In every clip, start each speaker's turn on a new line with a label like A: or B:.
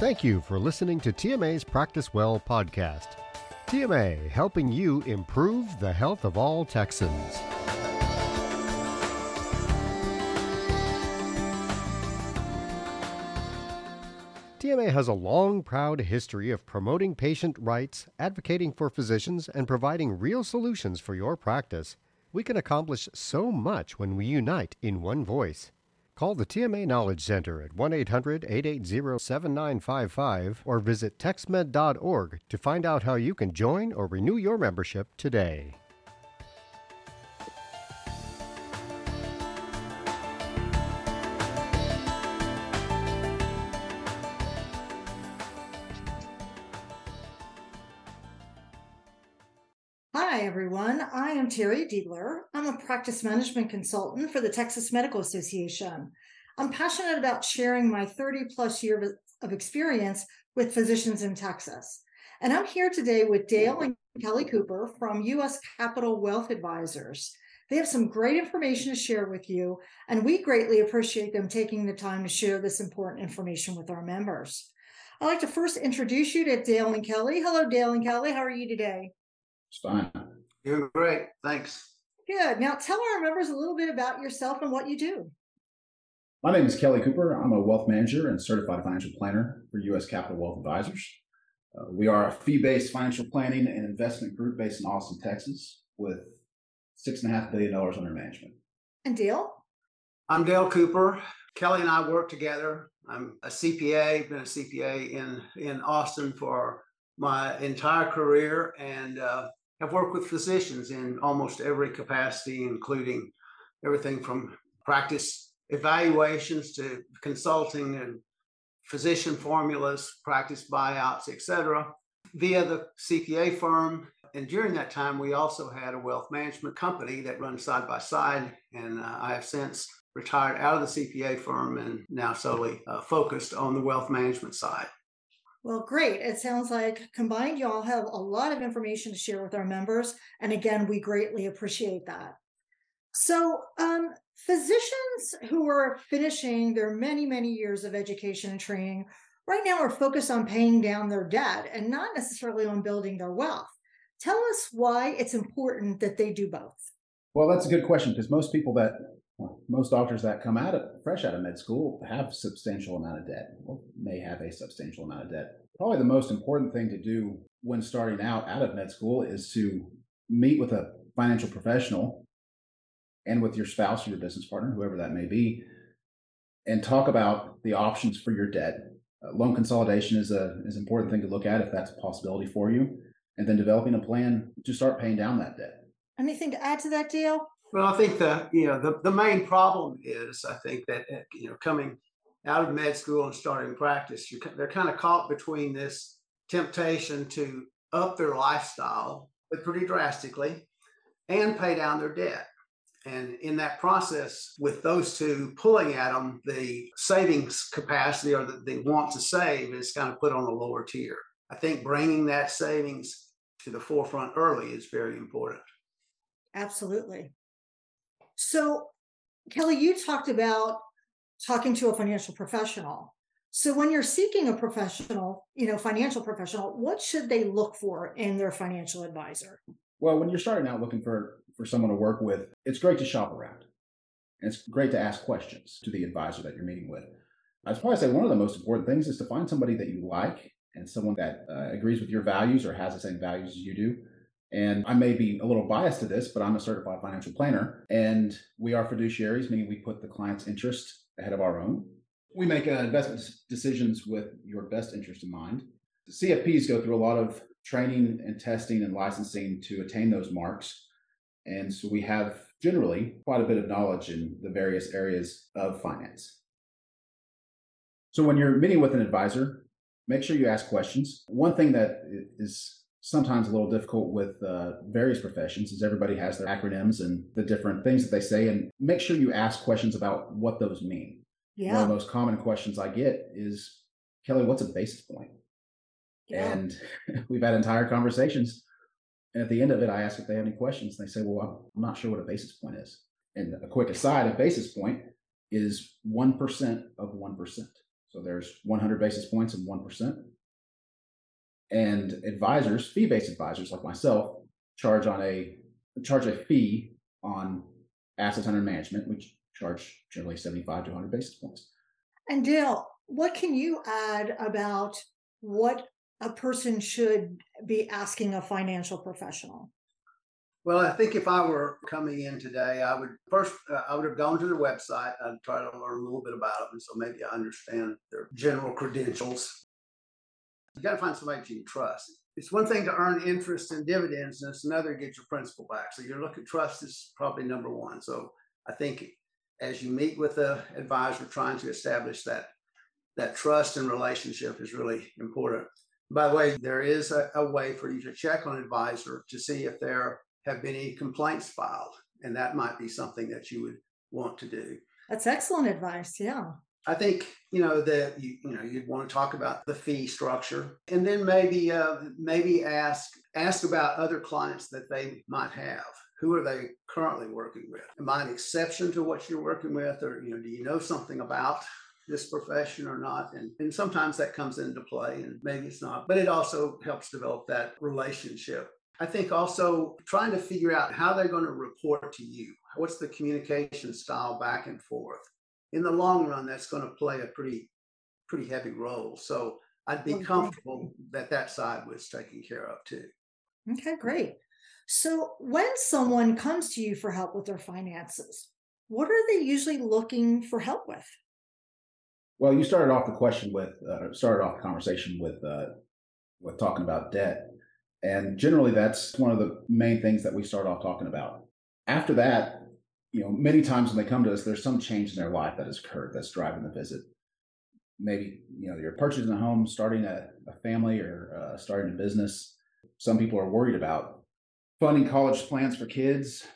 A: Thank you for listening to TMA's Practice Well podcast. TMA, helping you improve the health of all Texans. TMA has a long, proud history of promoting patient rights, advocating for physicians, and providing real solutions for your practice. We can accomplish so much when we unite in one voice. Call the TMA Knowledge Center at 1 800 880 7955 or visit texmed.org to find out how you can join or renew your membership today.
B: Hi, everyone. I am Terry Diebler. I'm a practice management consultant for the Texas Medical Association. I'm passionate about sharing my 30 plus years of experience with physicians in Texas. And I'm here today with Dale and Kelly Cooper from U.S. Capital Wealth Advisors. They have some great information to share with you, and we greatly appreciate them taking the time to share this important information with our members. I'd like to first introduce you to Dale and Kelly. Hello, Dale and Kelly. How are you today?
C: It's fine.
D: Doing great. Thanks.
B: Good. Now tell our members a little bit about yourself and what you do.
C: My name is Kelly Cooper. I'm a wealth manager and certified financial planner for U.S. Capital Wealth Advisors. Uh, we are a fee based financial planning and investment group based in Austin, Texas, with $6.5 billion under management.
B: And Dale?
D: I'm Dale Cooper. Kelly and I work together. I'm a CPA, been a CPA in, in Austin for my entire career and uh, have worked with physicians in almost every capacity, including everything from practice evaluations to consulting and physician formulas, practice buyouts, etc., via the CPA firm. And during that time, we also had a wealth management company that runs side by side. And uh, I have since retired out of the CPA firm and now solely uh, focused on the wealth management side.
B: Well, great. It sounds like combined, y'all have a lot of information to share with our members. And again, we greatly appreciate that. So, um, physicians who are finishing their many, many years of education and training right now are focused on paying down their debt and not necessarily on building their wealth. Tell us why it's important that they do both.
C: Well, that's a good question because most people that most doctors that come out of fresh out of med school have substantial amount of debt or may have a substantial amount of debt. Probably the most important thing to do when starting out out of med school is to meet with a financial professional and with your spouse or your business partner whoever that may be and talk about the options for your debt. Uh, loan consolidation is a is an important thing to look at if that's a possibility for you and then developing a plan to start paying down that debt.
B: Anything to add to that Dale
D: well, I think the you know the, the main problem is I think that uh, you know coming out of med school and starting practice, you, they're kind of caught between this temptation to up their lifestyle, but pretty drastically, and pay down their debt. And in that process, with those two pulling at them, the savings capacity or the, the want to save is kind of put on a lower tier. I think bringing that savings to the forefront early is very important.
B: Absolutely. So, Kelly, you talked about talking to a financial professional. So, when you're seeking a professional, you know, financial professional, what should they look for in their financial advisor?
C: Well, when you're starting out looking for for someone to work with, it's great to shop around. And it's great to ask questions to the advisor that you're meeting with. I'd probably say one of the most important things is to find somebody that you like and someone that uh, agrees with your values or has the same values as you do and I may be a little biased to this, but I'm a certified financial planner. And we are fiduciaries, meaning we put the client's interest ahead of our own. We make uh, investment decisions with your best interest in mind. The CFPs go through a lot of training and testing and licensing to attain those marks. And so we have generally quite a bit of knowledge in the various areas of finance. So when you're meeting with an advisor, make sure you ask questions. One thing that is sometimes a little difficult with uh, various professions is everybody has their acronyms and the different things that they say and make sure you ask questions about what those mean yeah. one of the most common questions i get is kelly what's a basis point yeah. and we've had entire conversations and at the end of it i ask if they have any questions they say well i'm not sure what a basis point is and a quick aside a basis point is 1% of 1% So there's 100 basis points and 1%. And advisors, fee-based advisors like myself, charge on a charge a fee on assets under management, which charge generally 75 to 100 basis points.
B: And Dale, what can you add about what a person should be asking a financial professional?
D: Well, I think if I were coming in today, I would first uh, I would have gone to their website. I'd try to learn a little bit about them, so maybe I understand their general credentials. You got to find somebody you can trust. It's one thing to earn interest and dividends, and it's another to get your principal back. So your look at trust is probably number one. So I think as you meet with the advisor, trying to establish that that trust and relationship is really important. By the way, there is a, a way for you to check on advisor to see if there have been any complaints filed, and that might be something that you would want to do.
B: That's excellent advice. Yeah.
D: I think you know that you, you know you'd want to talk about the fee structure, and then maybe uh, maybe ask ask about other clients that they might have. Who are they currently working with? Am I an exception to what you're working with, or you know, do you know something about this profession or not? And and sometimes that comes into play, and maybe it's not, but it also helps develop that relationship. I think also trying to figure out how they're going to report to you. What's the communication style back and forth? In the long run, that's going to play a pretty pretty heavy role. So I'd be comfortable that that side was taken care of too.
B: Okay, great. So when someone comes to you for help with their finances, what are they usually looking for help with?
C: Well, you started off the question with uh, started off the conversation with uh, with talking about debt, and generally that's one of the main things that we start off talking about. After that, you know, many times when they come to us, there's some change in their life that has occurred that's driving the visit. Maybe you know you're purchasing a home, starting a, a family, or uh, starting a business. Some people are worried about funding college plans for kids,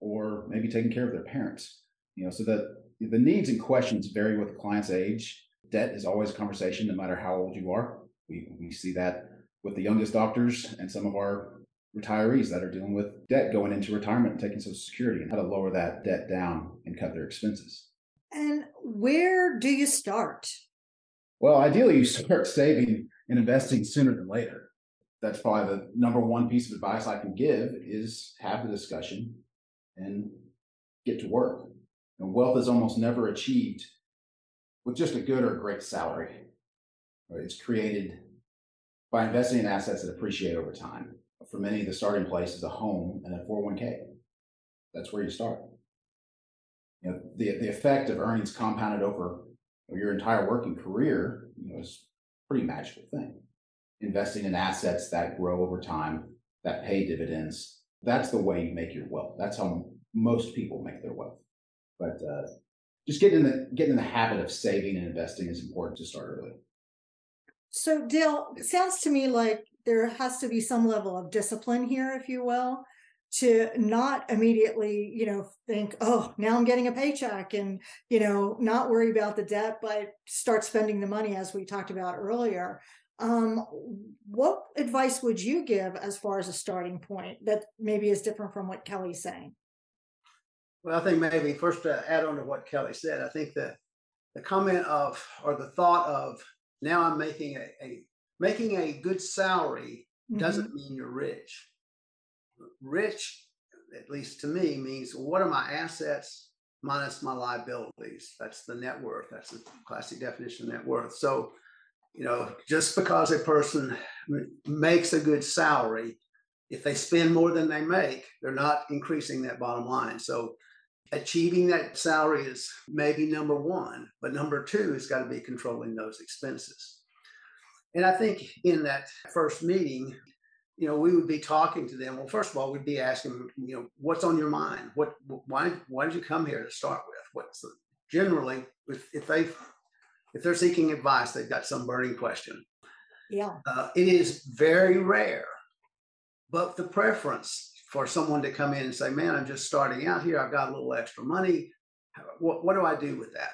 C: or maybe taking care of their parents. You know, so that the needs and questions vary with the client's age. Debt is always a conversation, no matter how old you are. We we see that with the youngest doctors and some of our retirees that are dealing with debt going into retirement and taking social security and how to lower that debt down and cut their expenses.
B: And where do you start?
C: Well, ideally, you start saving and investing sooner than later. That's probably the number one piece of advice I can give is have the discussion and get to work. And wealth is almost never achieved with just a good or a great salary. It's created by investing in assets that appreciate over time for many, the starting place is a home and a 401k. That's where you start. You know, the, the effect of earnings compounded over your entire working career, you know, is a pretty magical thing. Investing in assets that grow over time, that pay dividends, that's the way you make your wealth. That's how most people make their wealth. But uh, just getting in the getting in the habit of saving and investing is important to start early.
B: So, Dale, it sounds to me like there has to be some level of discipline here, if you will, to not immediately, you know, think, oh, now I'm getting a paycheck and, you know, not worry about the debt, but start spending the money as we talked about earlier. Um, what advice would you give as far as a starting point that maybe is different from what Kelly's saying?
D: Well, I think maybe first to add on to what Kelly said, I think that the comment of or the thought of now I'm making a, a making a good salary mm-hmm. doesn't mean you're rich. Rich, at least to me, means what are my assets minus my liabilities? That's the net worth. That's the classic definition of net worth. So, you know, just because a person makes a good salary, if they spend more than they make, they're not increasing that bottom line. So, achieving that salary is maybe number one, but number two has got to be controlling those expenses. And I think in that first meeting, you know, we would be talking to them. Well, first of all, we'd be asking, you know, what's on your mind? What, why, why did you come here to start with? What's the, generally, if, if they, if they're seeking advice, they've got some burning question.
B: Yeah.
D: Uh, it is very rare, but the preference for someone to come in and say, man, I'm just starting out here. I've got a little extra money. What, what do I do with that?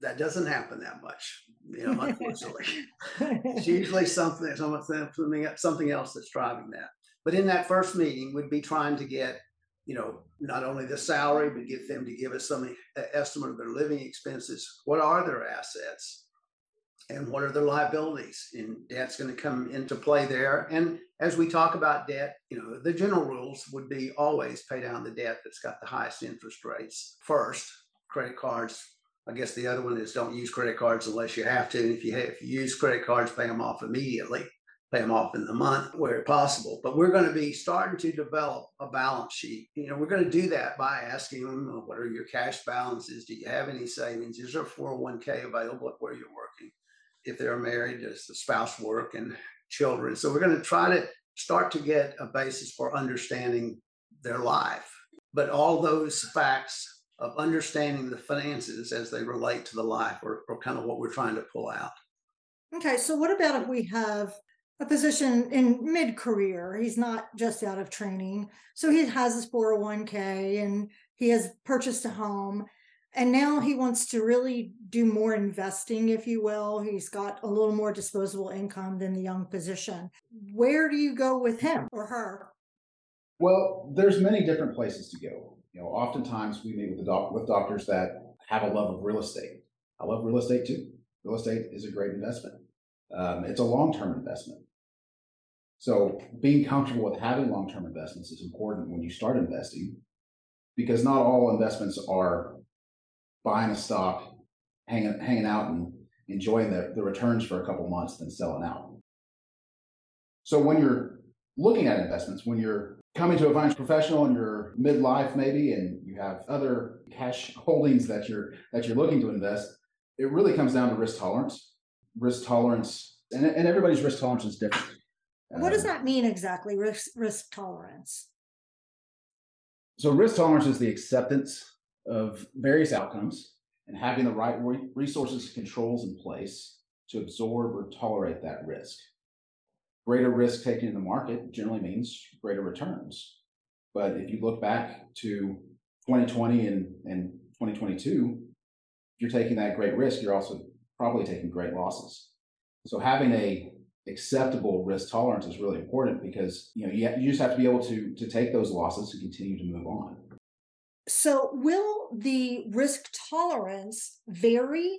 D: That doesn't happen that much, you know, unfortunately. it's usually something, something, something else that's driving that. But in that first meeting, we'd be trying to get, you know, not only the salary, but get them to give us some estimate of their living expenses. What are their assets? and what are their liabilities and debt's going to come into play there and as we talk about debt you know the general rules would be always pay down the debt that's got the highest interest rates first credit cards i guess the other one is don't use credit cards unless you have to and if you have, if you use credit cards pay them off immediately pay them off in the month where possible. But we're going to be starting to develop a balance sheet. You know, we're going to do that by asking them, what are your cash balances? Do you have any savings? Is there a 401k available at where you're working? If they're married, does the spouse work and children? So we're going to try to start to get a basis for understanding their life. But all those facts of understanding the finances as they relate to the life or, are kind of what we're trying to pull out.
B: Okay, so what about if we have a position in mid career. He's not just out of training. So he has his 401k and he has purchased a home. And now he wants to really do more investing, if you will. He's got a little more disposable income than the young physician. Where do you go with him or her?
C: Well, there's many different places to go. You know, oftentimes we meet with doc- with doctors that have a love of real estate. I love real estate too. Real estate is a great investment. Um, it's a long term investment. So being comfortable with having long-term investments is important when you start investing because not all investments are buying a stock, hanging, hanging out and enjoying the, the returns for a couple months, then selling out. So when you're looking at investments, when you're coming to a financial professional in you're midlife maybe, and you have other cash holdings that you're that you're looking to invest, it really comes down to risk tolerance. Risk tolerance, and, and everybody's risk tolerance is different.
B: What does um, that mean exactly? Risk risk tolerance.
C: So risk tolerance is the acceptance of various outcomes and having the right resources and controls in place to absorb or tolerate that risk. Greater risk taken in the market generally means greater returns. But if you look back to 2020 and, and 2022, if you're taking that great risk, you're also probably taking great losses. So having a acceptable risk tolerance is really important because you know you, you just have to be able to to take those losses and continue to move on
B: so will the risk tolerance vary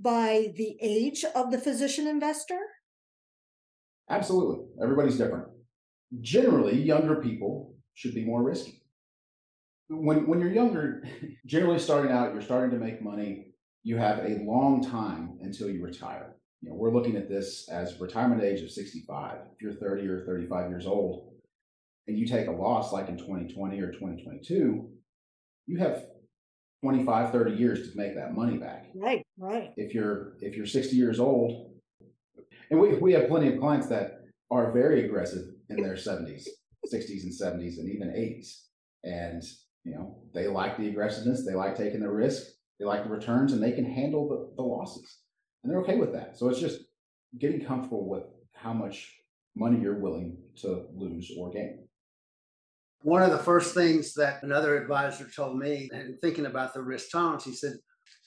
B: by the age of the physician investor
C: absolutely everybody's different generally younger people should be more risky when when you're younger generally starting out you're starting to make money you have a long time until you retire you know, we're looking at this as retirement age of 65. If you're 30 or 35 years old and you take a loss like in 2020 or 2022, you have 25, 30 years to make that money back.
B: Right, right.
C: If you're if you're 60 years old, and we we have plenty of clients that are very aggressive in their 70s, 60s and 70s and even 80s. And you know, they like the aggressiveness, they like taking the risk, they like the returns, and they can handle the, the losses and they're okay with that. So it's just getting comfortable with how much money you're willing to lose or gain.
D: One of the first things that another advisor told me, and thinking about the risk tolerance, he said,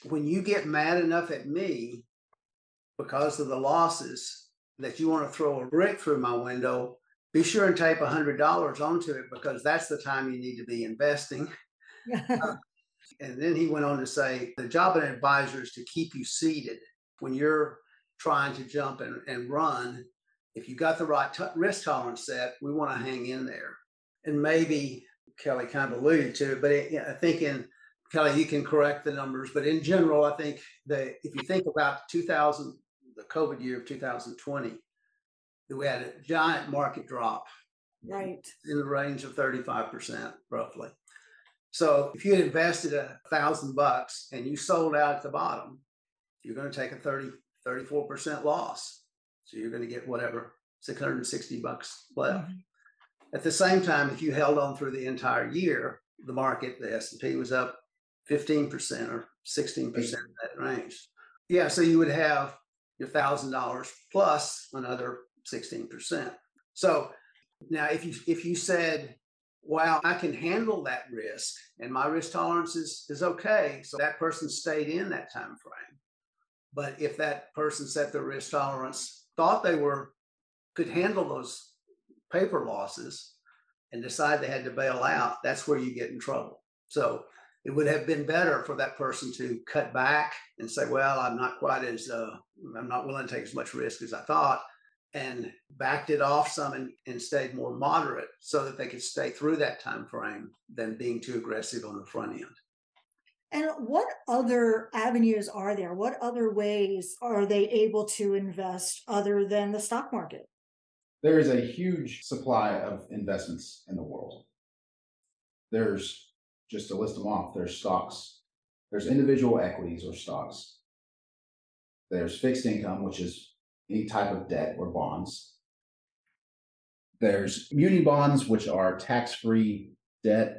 D: when you get mad enough at me because of the losses that you want to throw a brick through my window, be sure and tape $100 onto it because that's the time you need to be investing. uh, and then he went on to say, the job of an advisor is to keep you seated when you're trying to jump and, and run, if you got the right t- risk tolerance set, we want to hang in there. And maybe Kelly kind of alluded to it, but it, I think in Kelly, you can correct the numbers, but in general, I think that if you think about 2000, the COVID year of 2020, we had a giant market drop,
B: right,
D: in the range of 35% roughly. So if you had invested a thousand bucks and you sold out at the bottom, you're going to take a 30, 34% loss. So you're going to get whatever, 660 bucks left. Mm-hmm. At the same time, if you held on through the entire year, the market, the S&P was up 15% or 16% in that range. Yeah, so you would have your $1,000 plus another 16%. So now if you if you said, wow, I can handle that risk and my risk tolerance is, is okay. So that person stayed in that time frame. But if that person set their risk tolerance, thought they were could handle those paper losses and decide they had to bail out, that's where you get in trouble. So it would have been better for that person to cut back and say, well, I'm not quite as, uh, I'm not willing to take as much risk as I thought, and backed it off some and, and stayed more moderate so that they could stay through that time frame than being too aggressive on the front end.
B: And what other avenues are there? What other ways are they able to invest other than the stock market?
C: There is a huge supply of investments in the world. There's just to list them off, there's stocks, there's individual equities or stocks, there's fixed income, which is any type of debt or bonds. There's muni bonds, which are tax free debt.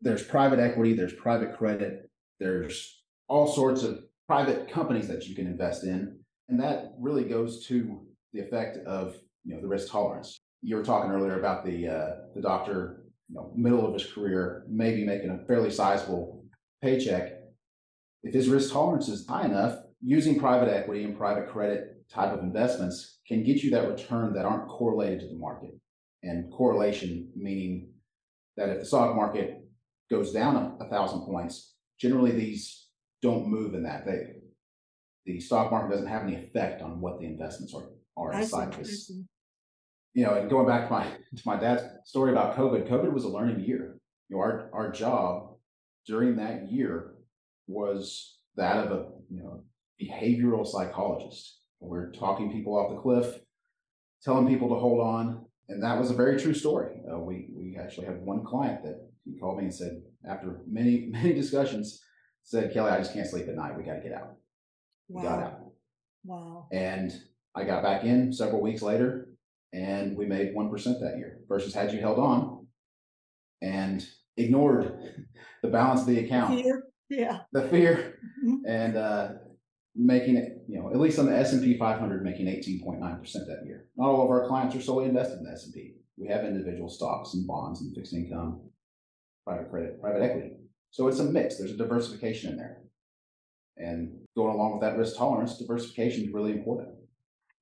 C: There's private equity, there's private credit, there's all sorts of private companies that you can invest in. And that really goes to the effect of you know the risk tolerance. You were talking earlier about the uh, the doctor, you know, middle of his career, maybe making a fairly sizable paycheck. If his risk tolerance is high enough, using private equity and private credit type of investments can get you that return that aren't correlated to the market. And correlation meaning that if the stock market goes down a, a thousand points, generally these don't move in that. They the stock market doesn't have any effect on what the investments are are inside this. You know, and going back to my to my dad's story about COVID, COVID was a learning year. You know, our our job during that year was that of a you know behavioral psychologist. We're talking people off the cliff, telling people to hold on. And that was a very true story. Uh, we, we actually had one client that he called me and said, after many, many discussions, said, Kelly, I just can't sleep at night. We got to get out. Wow. We got out.
B: Wow.
C: And I got back in several weeks later and we made 1% that year versus had you held on and ignored the balance of the account.
B: Fear. Yeah.
C: The fear. Mm-hmm. And uh, making it, you know, at least on the S&P 500, making 18.9% that year. Not all of our clients are solely invested in the S&P. We have individual stocks and bonds and fixed income, private credit, private equity. So it's a mix. There's a diversification in there. And going along with that risk tolerance, diversification is really important.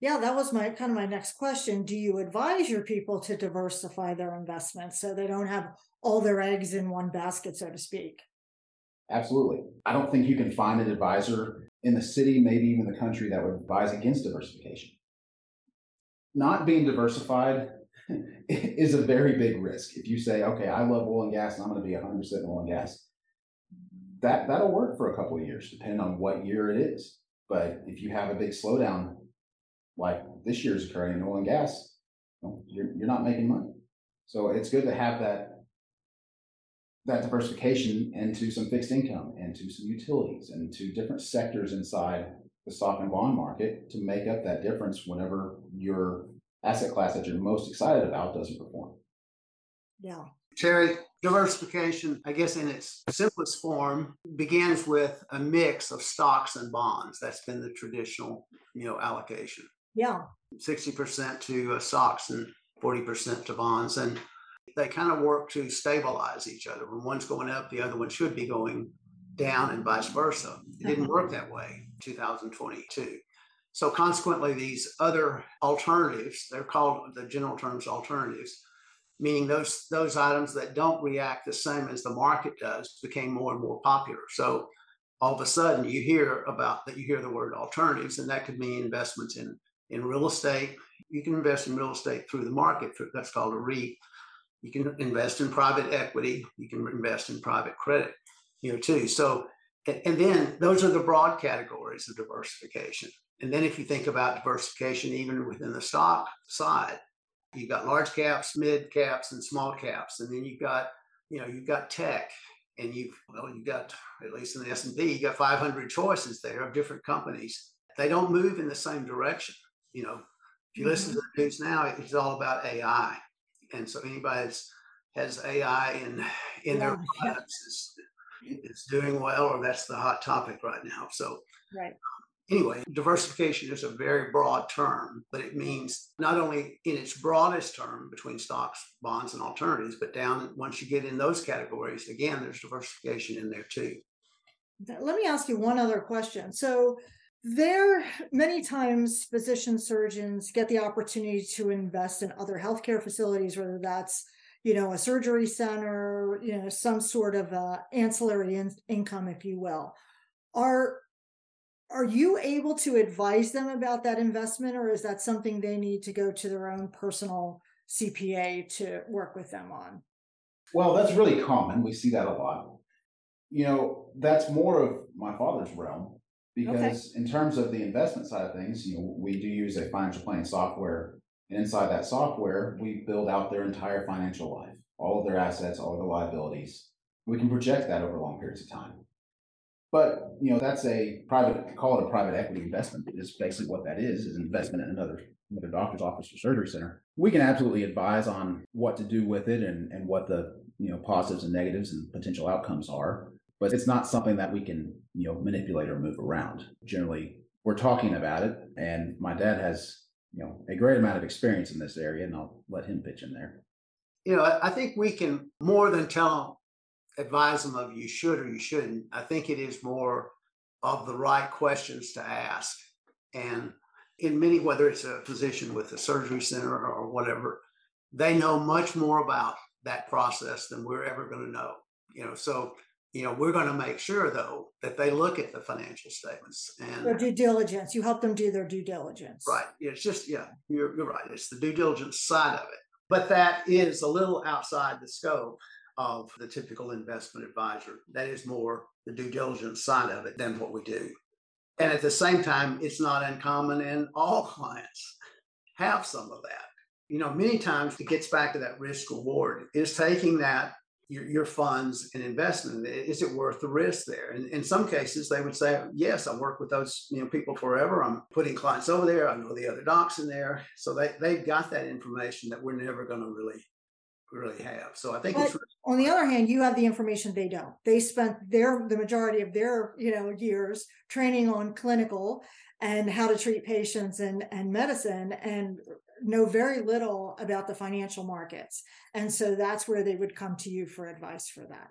B: Yeah, that was my kind of my next question. Do you advise your people to diversify their investments so they don't have all their eggs in one basket, so to speak?
C: Absolutely. I don't think you can find an advisor in the city, maybe even the country, that would advise against diversification. Not being diversified is a very big risk. If you say, okay, I love oil and gas and I'm going to be 100% oil and gas, that, that'll work for a couple of years, depending on what year it is. But if you have a big slowdown, like this year's occurring in oil and gas, you're, you're not making money. So it's good to have that that diversification into some fixed income, into some utilities, and to different sectors inside the stock and bond market to make up that difference whenever your asset class that you're most excited about doesn't perform.
B: Yeah.
D: Terry, diversification, I guess in its simplest form, begins with a mix of stocks and bonds. That's been the traditional, you know, allocation.
B: Yeah.
D: 60% to uh, stocks and 40% to bonds. And they kind of work to stabilize each other. When one's going up, the other one should be going down, and vice versa. It didn't work that way in 2022. So, consequently, these other alternatives, they're called the general terms alternatives, meaning those, those items that don't react the same as the market does, became more and more popular. So, all of a sudden, you hear about that, you hear the word alternatives, and that could mean investments in, in real estate. You can invest in real estate through the market, that's called a REIT you can invest in private equity. You can invest in private credit, you know, too. So, and, and then those are the broad categories of diversification. And then if you think about diversification, even within the stock side, you've got large caps, mid caps, and small caps, and then you've got, you know, you've got tech, and you've well, you've got at least in the S and P, you got 500 choices there of different companies. They don't move in the same direction. You know, if you mm-hmm. listen to the news now, it's all about AI and so anybody that's has AI in in yeah. their products is, is doing well, or that's the hot topic right now. So
B: right.
D: Um, anyway, diversification is a very broad term, but it means not only in its broadest term between stocks, bonds, and alternatives, but down once you get in those categories, again, there's diversification in there too.
B: Let me ask you one other question. So, there, many times, physician surgeons get the opportunity to invest in other healthcare facilities, whether that's you know, a surgery center, you know, some sort of uh, ancillary in- income, if you will. Are are you able to advise them about that investment, or is that something they need to go to their own personal CPA to work with them on?
C: Well, that's really common. We see that a lot. You know, that's more of my father's realm because in terms of the investment side of things, you know, we do use a financial planning software. And inside that software, we build out their entire financial life, all of their assets, all of their liabilities. We can project that over long periods of time. But you know, that's a private call it a private equity investment. Is basically what that is, is an investment in another another doctor's office or surgery center. We can absolutely advise on what to do with it and, and what the you know positives and negatives and potential outcomes are. But it's not something that we can, you know, manipulate or move around. Generally, we're talking about it, and my dad has, you know, a great amount of experience in this area, and I'll let him pitch in there.
D: You know, I think we can more than tell advise them of you should or you shouldn't. I think it is more of the right questions to ask. And in many, whether it's a physician with a surgery center or whatever, they know much more about that process than we're ever going to know. You know, so you know we're going to make sure though that they look at the financial statements and
B: their due diligence. You help them do their due diligence.
D: Right. It's just yeah, you're you're right. It's the due diligence side of it, but that is a little outside the scope of the typical investment advisor. That is more the due diligence side of it than what we do. And at the same time, it's not uncommon, and all clients have some of that. You know, many times it gets back to that risk reward is taking that your, your funds and investment. Is it worth the risk there? And in some cases they would say yes i work with those you know people forever. I'm putting clients over there. I know the other docs in there. So they, they've got that information that we're never going to really really have. So I think
B: but on the other hand, you have the information they don't. They spent their the majority of their you know years training on clinical and how to treat patients and and medicine and know very little about the financial markets. And so that's where they would come to you for advice for that.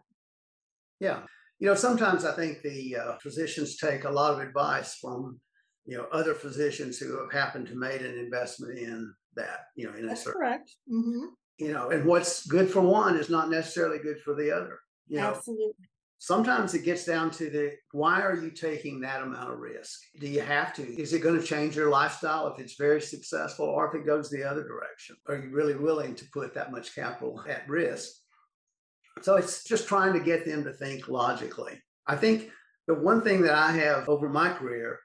D: Yeah. You know, sometimes I think the uh, physicians take a lot of advice from, you know, other physicians who have happened to made an investment in that, you know, in
B: That's a certain, correct. Mm-hmm
D: you know, and what's good for one is not necessarily good for the other. You know,
B: Absolutely.
D: Sometimes it gets down to the why are you taking that amount of risk? Do you have to? Is it going to change your lifestyle if it's very successful or if it goes the other direction? Are you really willing to put that much capital at risk? So it's just trying to get them to think logically. I think the one thing that I have over my career,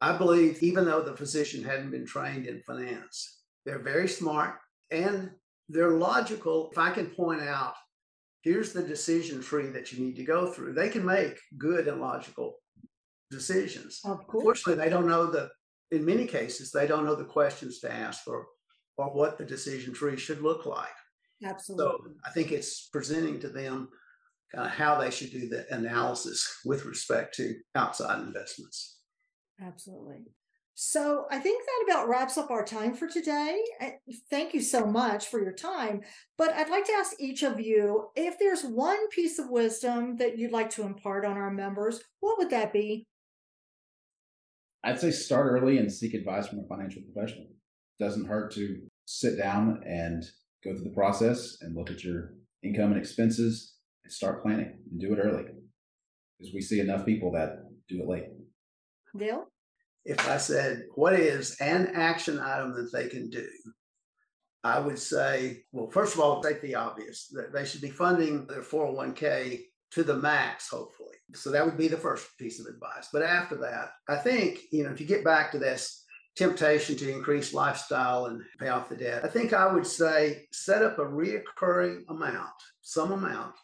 D: I believe, even though the physician hadn't been trained in finance, they're very smart and they're logical. If I can point out, here's the decision tree that you need to go through, they can make good and logical decisions.
B: Of course.
D: Unfortunately, they don't know the, in many cases, they don't know the questions to ask or, or what the decision tree should look like.
B: Absolutely.
D: So I think it's presenting to them kind of how they should do the analysis with respect to outside investments.
B: Absolutely. So I think that about wraps up our time for today. Thank you so much for your time. But I'd like to ask each of you if there's one piece of wisdom that you'd like to impart on our members, what would that be?
C: I'd say start early and seek advice from a financial professional. It doesn't hurt to sit down and go through the process and look at your income and expenses and start planning and do it early. Because we see enough people that do it late.
B: Dale?
D: If I said, what is an action item that they can do? I would say, well, first of all, take the obvious that they should be funding their 401k to the max, hopefully. So that would be the first piece of advice. But after that, I think, you know, if you get back to this temptation to increase lifestyle and pay off the debt, I think I would say set up a reoccurring amount, some amount,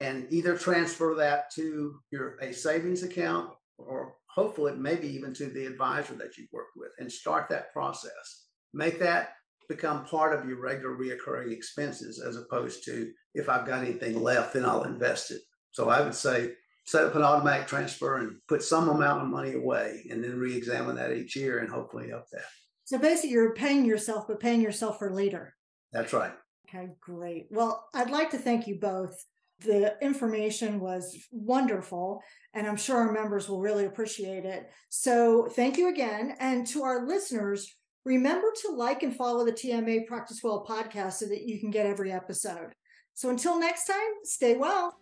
D: and either transfer that to your a savings account or hopefully maybe even to the advisor that you've worked with and start that process. Make that become part of your regular reoccurring expenses as opposed to if I've got anything left, then I'll invest it. So I would say set up an automatic transfer and put some amount of money away and then re-examine that each year and hopefully up that.
B: So basically you're paying yourself, but paying yourself for later.
D: That's right.
B: Okay, great. Well, I'd like to thank you both the information was wonderful, and I'm sure our members will really appreciate it. So, thank you again. And to our listeners, Remember to like and follow the TMA Practice Well podcast so that you can get every episode. So until next time, stay well.